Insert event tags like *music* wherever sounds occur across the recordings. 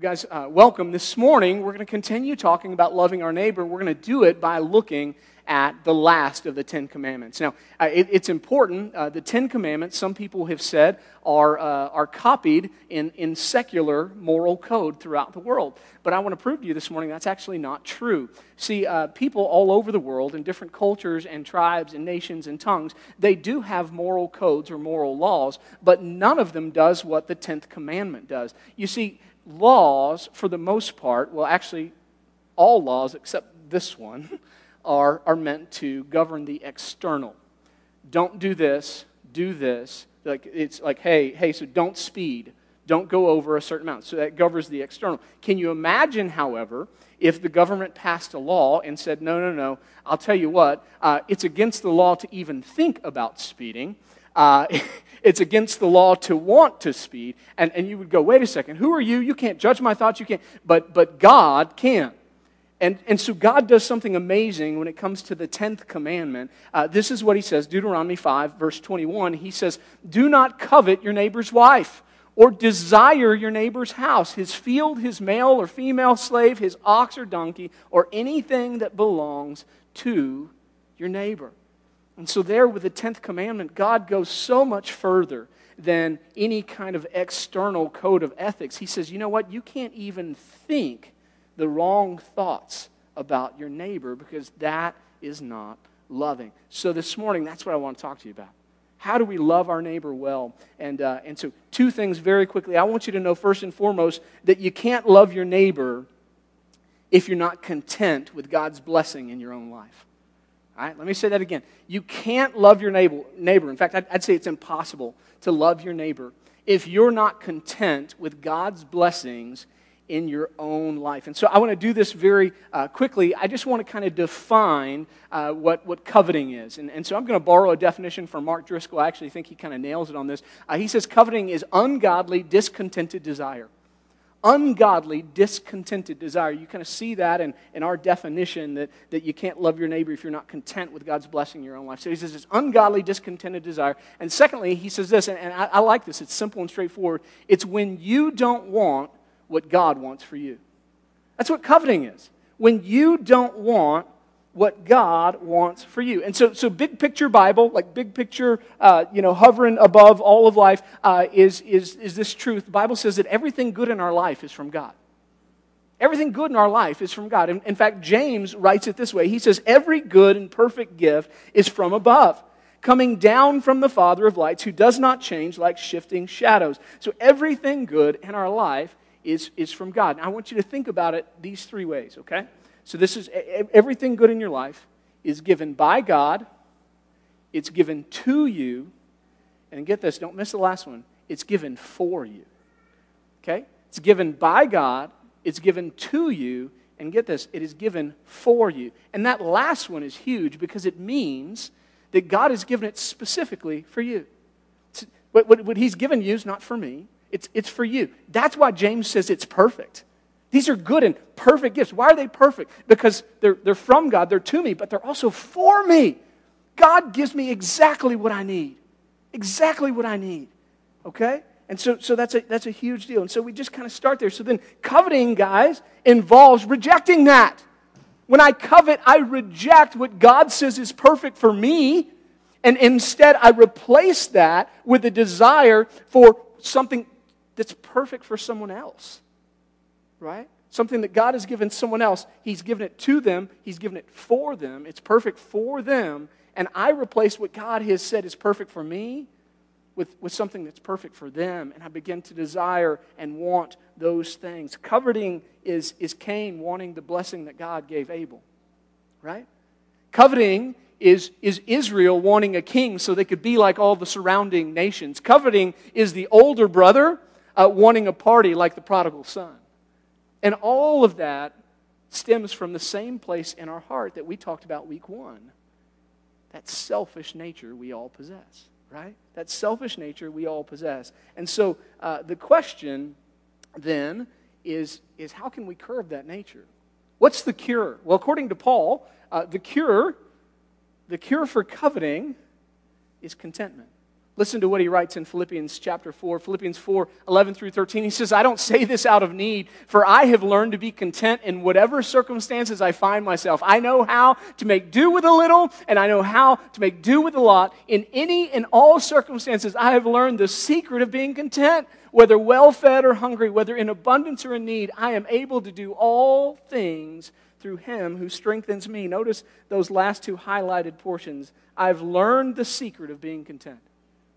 Guys, uh, welcome. This morning, we're going to continue talking about loving our neighbor. We're going to do it by looking at the last of the Ten Commandments. Now, uh, it, it's important. Uh, the Ten Commandments, some people have said, are, uh, are copied in, in secular moral code throughout the world. But I want to prove to you this morning that's actually not true. See, uh, people all over the world, in different cultures and tribes and nations and tongues, they do have moral codes or moral laws, but none of them does what the Tenth Commandment does. You see, laws, for the most part, well, actually, all laws except this one, *laughs* are, are meant to govern the external. Don't do this, do this. Like, it's like, hey, hey, so don't speed. Don't go over a certain amount. So that governs the external. Can you imagine, however, if the government passed a law and said, no, no, no, I'll tell you what, uh, it's against the law to even think about speeding. Uh, *laughs* it's against the law to want to speed. And, and you would go, wait a second, who are you? You can't judge my thoughts. You can't. But, but God can. And, and so God does something amazing when it comes to the 10th commandment. Uh, this is what he says Deuteronomy 5, verse 21. He says, Do not covet your neighbor's wife or desire your neighbor's house, his field, his male or female slave, his ox or donkey, or anything that belongs to your neighbor. And so, there with the 10th commandment, God goes so much further than any kind of external code of ethics. He says, you know what? You can't even think the wrong thoughts about your neighbor because that is not loving. So, this morning, that's what I want to talk to you about. How do we love our neighbor well? And, uh, and so, two things very quickly. I want you to know, first and foremost, that you can't love your neighbor if you're not content with God's blessing in your own life. All right, let me say that again. You can't love your neighbor. neighbor. In fact, I'd, I'd say it's impossible to love your neighbor if you're not content with God's blessings in your own life. And so I want to do this very uh, quickly. I just want to kind of define uh, what, what coveting is. And, and so I'm going to borrow a definition from Mark Driscoll. I actually think he kind of nails it on this. Uh, he says coveting is ungodly, discontented desire ungodly, discontented desire. You kind of see that in, in our definition that, that you can't love your neighbor if you're not content with God's blessing in your own life. So he says it's ungodly, discontented desire. And secondly, he says this, and, and I, I like this, it's simple and straightforward. It's when you don't want what God wants for you. That's what coveting is. When you don't want what God wants for you. And so, so big picture Bible, like big picture, uh, you know, hovering above all of life, uh, is, is, is this truth. The Bible says that everything good in our life is from God. Everything good in our life is from God. In, in fact, James writes it this way He says, Every good and perfect gift is from above, coming down from the Father of lights, who does not change like shifting shadows. So everything good in our life is, is from God. Now, I want you to think about it these three ways, okay? So, this is everything good in your life is given by God, it's given to you, and get this, don't miss the last one, it's given for you. Okay? It's given by God, it's given to you, and get this, it is given for you. And that last one is huge because it means that God has given it specifically for you. What, what, what He's given you is not for me, it's, it's for you. That's why James says it's perfect. These are good and perfect gifts. Why are they perfect? Because they're, they're from God, they're to me, but they're also for me. God gives me exactly what I need. Exactly what I need. Okay? And so, so that's, a, that's a huge deal. And so we just kind of start there. So then, coveting, guys, involves rejecting that. When I covet, I reject what God says is perfect for me, and instead I replace that with a desire for something that's perfect for someone else right? Something that God has given someone else, He's given it to them, He's given it for them, it's perfect for them, and I replace what God has said is perfect for me with, with something that's perfect for them, and I begin to desire and want those things. Coveting is, is Cain wanting the blessing that God gave Abel, right? Coveting is, is Israel wanting a king so they could be like all the surrounding nations. Coveting is the older brother uh, wanting a party like the prodigal son. And all of that stems from the same place in our heart that we talked about week one that selfish nature we all possess, right? That selfish nature we all possess. And so uh, the question then is, is how can we curb that nature? What's the cure? Well, according to Paul, uh, the cure, the cure for coveting is contentment. Listen to what he writes in Philippians chapter 4, Philippians 4, 11 through 13. He says, I don't say this out of need, for I have learned to be content in whatever circumstances I find myself. I know how to make do with a little, and I know how to make do with a lot. In any and all circumstances, I have learned the secret of being content. Whether well fed or hungry, whether in abundance or in need, I am able to do all things through him who strengthens me. Notice those last two highlighted portions. I've learned the secret of being content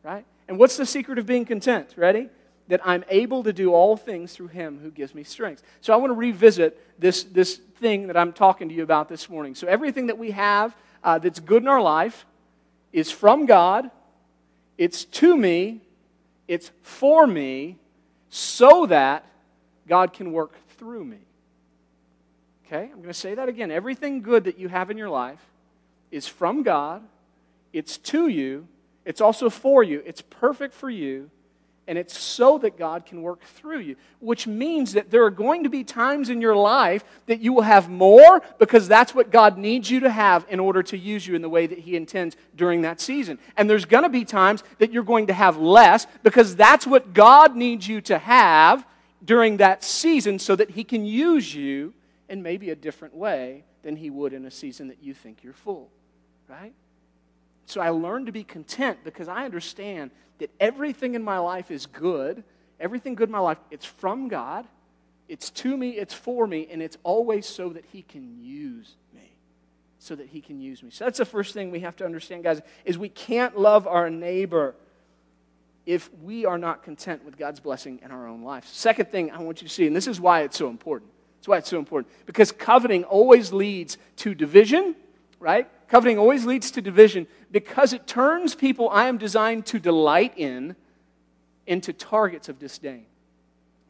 right? And what's the secret of being content? Ready? That I'm able to do all things through him who gives me strength. So I want to revisit this, this thing that I'm talking to you about this morning. So everything that we have uh, that's good in our life is from God, it's to me, it's for me, so that God can work through me. Okay? I'm going to say that again. Everything good that you have in your life is from God, it's to you, it's also for you. It's perfect for you. And it's so that God can work through you, which means that there are going to be times in your life that you will have more because that's what God needs you to have in order to use you in the way that He intends during that season. And there's going to be times that you're going to have less because that's what God needs you to have during that season so that He can use you in maybe a different way than He would in a season that you think you're full. Right? So I learned to be content because I understand that everything in my life is good. Everything good in my life, it's from God. It's to me, it's for me, and it's always so that He can use me. So that He can use me. So that's the first thing we have to understand, guys, is we can't love our neighbor if we are not content with God's blessing in our own life. Second thing I want you to see, and this is why it's so important. That's why it's so important. Because coveting always leads to division, right? Coveting always leads to division because it turns people I am designed to delight in into targets of disdain.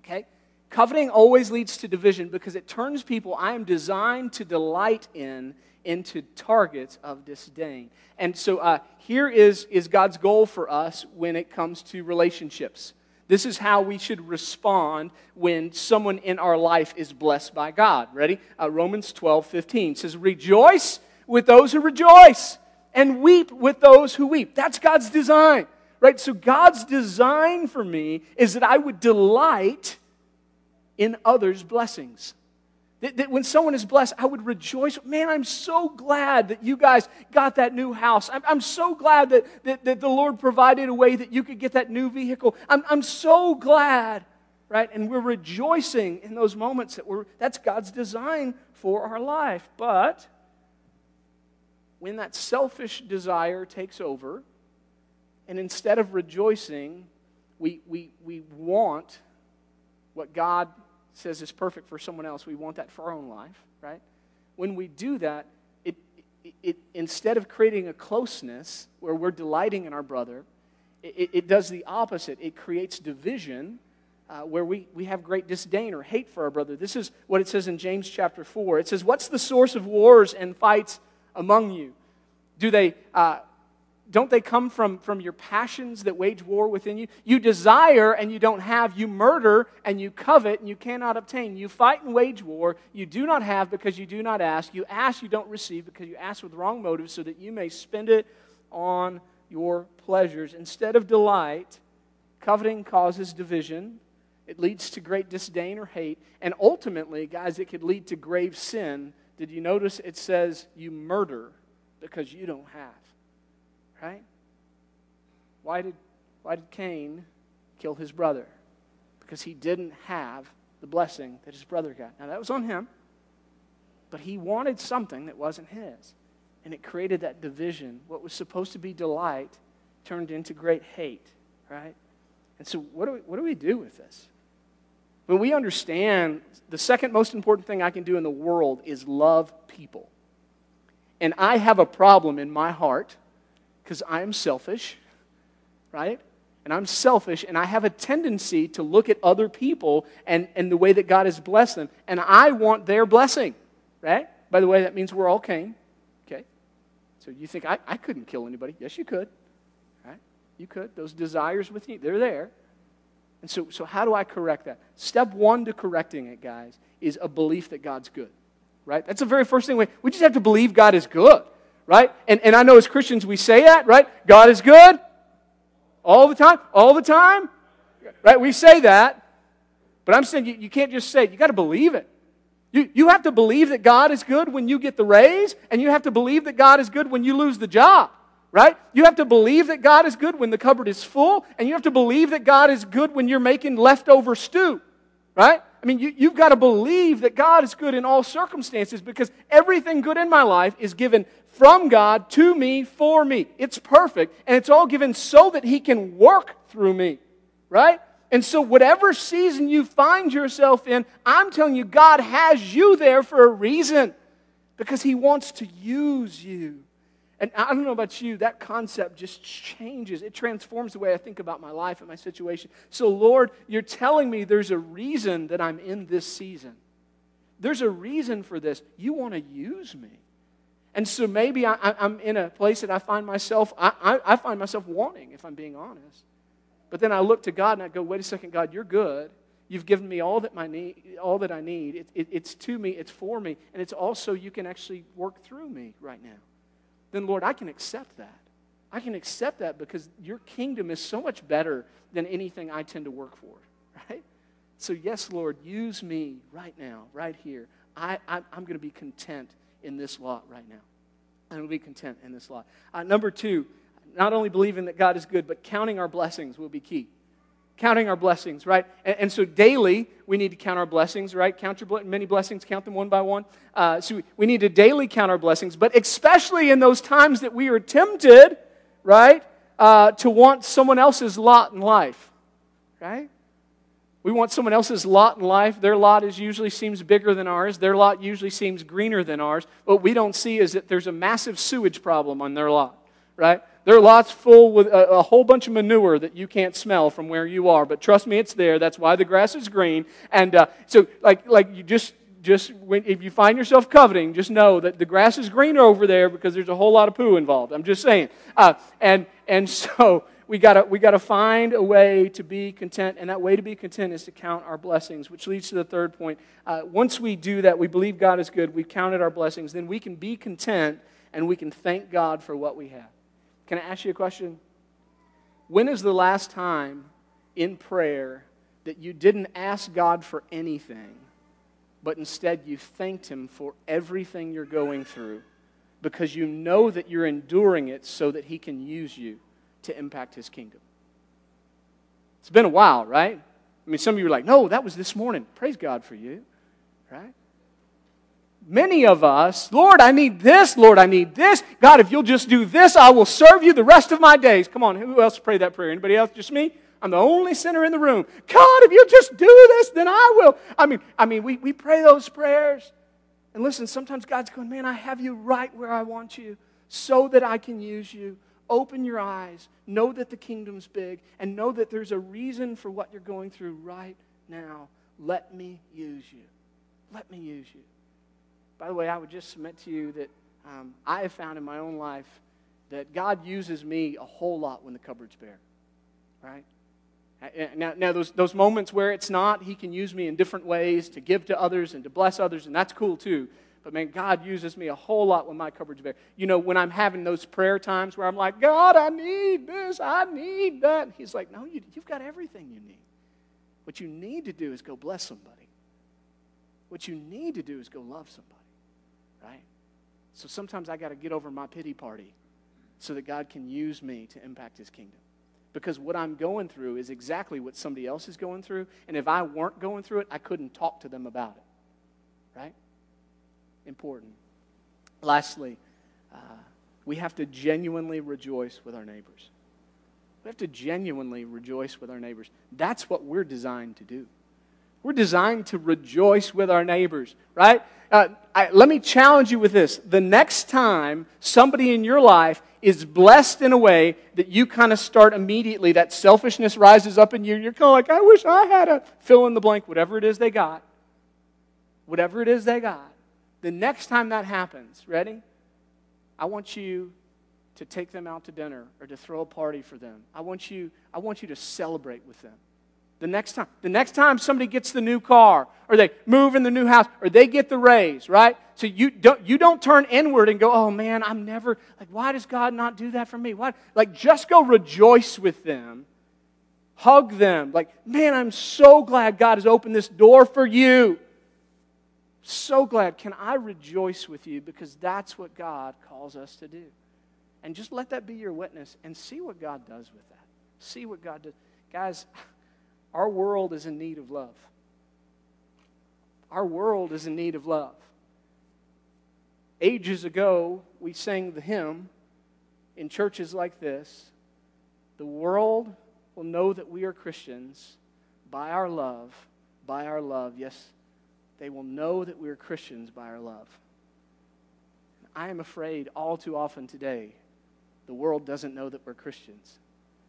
Okay? Coveting always leads to division because it turns people I am designed to delight in into targets of disdain. And so uh, here is, is God's goal for us when it comes to relationships. This is how we should respond when someone in our life is blessed by God. Ready? Uh, Romans 12, 15 says, Rejoice with those who rejoice and weep with those who weep. That's God's design, right? So, God's design for me is that I would delight in others' blessings. That, that, when someone is blessed, I would rejoice. Man, I'm so glad that you guys got that new house. I'm, I'm so glad that, that, that, the Lord provided a way that you could get that new vehicle. I'm, I'm so glad, right? And we're rejoicing in those moments that we're, that's God's design for our life. But when that selfish desire takes over, and instead of rejoicing, we, we, we want what God says is perfect for someone else, we want that for our own life, right? When we do that, it, it, it instead of creating a closeness where we're delighting in our brother, it, it does the opposite. It creates division uh, where we, we have great disdain or hate for our brother. This is what it says in James chapter 4. It says, What's the source of wars and fights among you? Do they, uh, don't they come from, from your passions that wage war within you? You desire and you don't have. You murder and you covet and you cannot obtain. You fight and wage war. You do not have because you do not ask. You ask, you don't receive because you ask with wrong motives so that you may spend it on your pleasures. Instead of delight, coveting causes division. It leads to great disdain or hate. And ultimately, guys, it could lead to grave sin. Did you notice it says you murder? because you don't have. Right? Why did, why did Cain kill his brother? Because he didn't have the blessing that his brother got. Now, that was on him, but he wanted something that wasn't his. And it created that division. What was supposed to be delight turned into great hate, right? And so, what do we, what do, we do with this? When we understand the second most important thing I can do in the world is love people and I have a problem in my heart because I am selfish, right? And I'm selfish, and I have a tendency to look at other people and, and the way that God has blessed them, and I want their blessing, right? By the way, that means we're all Cain, okay? So you think I, I couldn't kill anybody? Yes, you could, right? You could. Those desires within you, they're there. And so, so how do I correct that? Step one to correcting it, guys, is a belief that God's good right? That's the very first thing we, we just have to believe God is good, right? And, and I know as Christians we say that, right? God is good All the time? All the time? Right? We say that. But I'm saying you, you can't just say it. You got to believe it. You, you have to believe that God is good when you get the raise, and you have to believe that God is good when you lose the job, right? You have to believe that God is good when the cupboard is full, and you have to believe that God is good when you're making leftover stew, right? I mean, you, you've got to believe that God is good in all circumstances because everything good in my life is given from God to me for me. It's perfect, and it's all given so that He can work through me, right? And so, whatever season you find yourself in, I'm telling you, God has you there for a reason because He wants to use you. And I don't know about you, that concept just changes. It transforms the way I think about my life and my situation. So, Lord, you're telling me there's a reason that I'm in this season. There's a reason for this. You want to use me. And so maybe I, am in a place that I find myself, I, I, I find myself wanting, if I'm being honest. But then I look to God and I go, wait a second, God, you're good. You've given me all that, my need, all that I need. It, it, it's to me, it's for me, and it's also you can actually work through me right now. Then, Lord, I can accept that. I can accept that because your kingdom is so much better than anything I tend to work for, *laughs* right? So, yes, Lord, use me right now, right here. I, I, am going to be content in this lot right now. I'm going to be content in this lot. Uh, number two, not only believing that God is good, but counting our blessings will be key. Counting our blessings, right? And, and so daily, we need to count our blessings, right? Count your many blessings, count them one by one. Uh, so we, we need to daily count our blessings, but especially in those times that we are tempted, right, uh, to want someone else's lot in life, right? We want someone else's lot in life. Their lot is usually seems bigger than ours. Their lot usually seems greener than ours. What we don't see is that there's a massive sewage problem on their lot, right? There are lots full with a, a, whole bunch of manure that you can't smell from where you are. But trust me, it's there. That's why the grass is green. And uh, so, like, like you just just when, if you find yourself coveting, just know that the grass is greener over there because there's a whole lot of poo involved. I'm just saying. Uh, and and *laughs* so we gotta we gotta find a way to be content, and that way to be content is to count our blessings, which leads to the third point. Uh, once we do that, we believe God is good. We've counted our blessings. Then we can be content, and we can thank God for what we have. Can I ask you a question? When is the last time in prayer that you didn't ask God for anything, but instead you thanked Him for everything you're going through because you know that you're enduring it so that He can use you to impact His kingdom? It's been a while, right? I mean, some of you are like, no, that was this morning. Praise God for you, right? Many of us, Lord, I need this. Lord, I need this. God, if you'll just do this, I will serve you the rest of my days. Come on, who else prayed that prayer? Anybody else? Just me? I'm the only sinner in the room. God, if you'll just do this, then I will. I mean, I mean, we, we pray those prayers. And listen, sometimes God's going, man, I have you right where I want you so that I can use you. Open your eyes. Know that the kingdom's big and know that there's a reason for what you're going through right now. Let me use you. Let me use you. By the way, I would just submit to you that um, I have found in my own life that God uses me a whole lot when the cupboard's bare, right? Now, now those, those moments where it's not, He can use me in different ways to give to others and to bless others, and that's cool too. But man, God uses me a whole lot when my cupboard's bare. You know, when I'm having those prayer times where I'm like, God, I need this, I need that. He's like, No, you, you've got everything you need. What you need to do is go bless somebody. What you need to do is go love somebody right? So sometimes I got to get over my pity party so that God can use me to impact his kingdom. Because what I'm going through is exactly what somebody else is going through. And if I weren't going through it, I couldn't talk to them about it. Right? Important. Lastly, uh, we have to genuinely rejoice with our neighbors. We have to genuinely rejoice with our neighbors. That's what we're designed to do. We're designed to rejoice with our neighbors, right? Uh, I, let me challenge you with this. The next time somebody in your life is blessed in a way that you kind of start immediately, that selfishness rises up in you, you're kind of like, I wish I had a fill in the blank, whatever it is they got. Whatever it is they got. The next time that happens, ready? I want you to take them out to dinner or to throw a party for them. I want you, I want you to celebrate with them. The next time. The next time somebody gets the new car, or they move in the new house, or they get the raise, right? So you don't, you don't turn inward and go, oh man, I'm never, like, why does God not do that for me? Why? Like, just go rejoice with them. Hug them. Like, man, I'm so glad God has opened this door for you. So glad. Can I rejoice with you? Because that's what God calls us to do. And just let that be your witness and see what God does with that. See what God does. Guys, our world is in need of love. Our world is in need of love. Ages ago, we sang the hymn in churches like this The world will know that we are Christians by our love, by our love. Yes, they will know that we are Christians by our love. I am afraid all too often today, the world doesn't know that we're Christians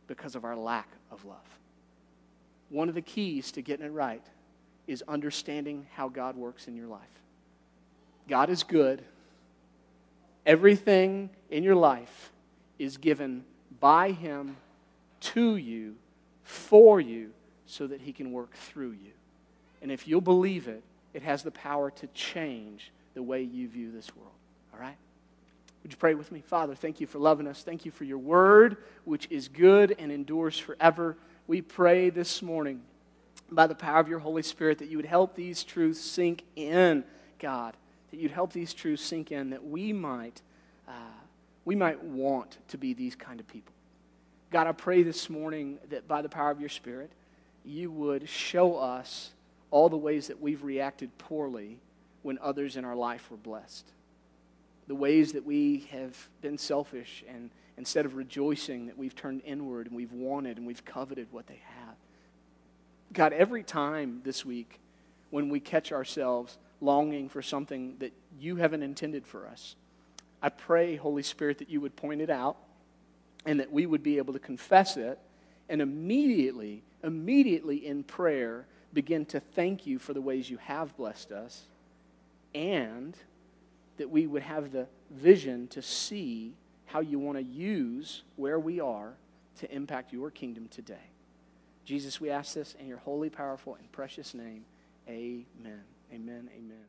because of our lack of love one of the keys to getting it right is understanding how God works in your life. God is good. Everything in your life is given by Him to you, for you, so that He can work through you. And if you'll believe it, it has the power to change the way you view this world. All right? Would you pray with me? Father, thank you for loving us. Thank you for your word, which is good and endures forever we pray this morning by the power of your Holy Spirit that you would help these truths sink in, God, that you'd help these truths sink in, that we might, uh, we might want to be these kind of people. God, I pray this morning that by the power of your Spirit, you would show us all the ways that we've reacted poorly when others in our life were blessed. The ways that we have been selfish and instead of rejoicing that we've turned inward and we've wanted and we've coveted what they have. God, every time this week when we catch ourselves longing for something that you haven't intended for us, I pray, Holy Spirit, that you would point it out and that we would be able to confess it and immediately, immediately in prayer, begin to thank you for the ways you have blessed us and that we would have the vision to see how you want to use where we are to impact your kingdom today. Jesus, we ask this in your holy, powerful, and precious name. Amen. Amen. Amen.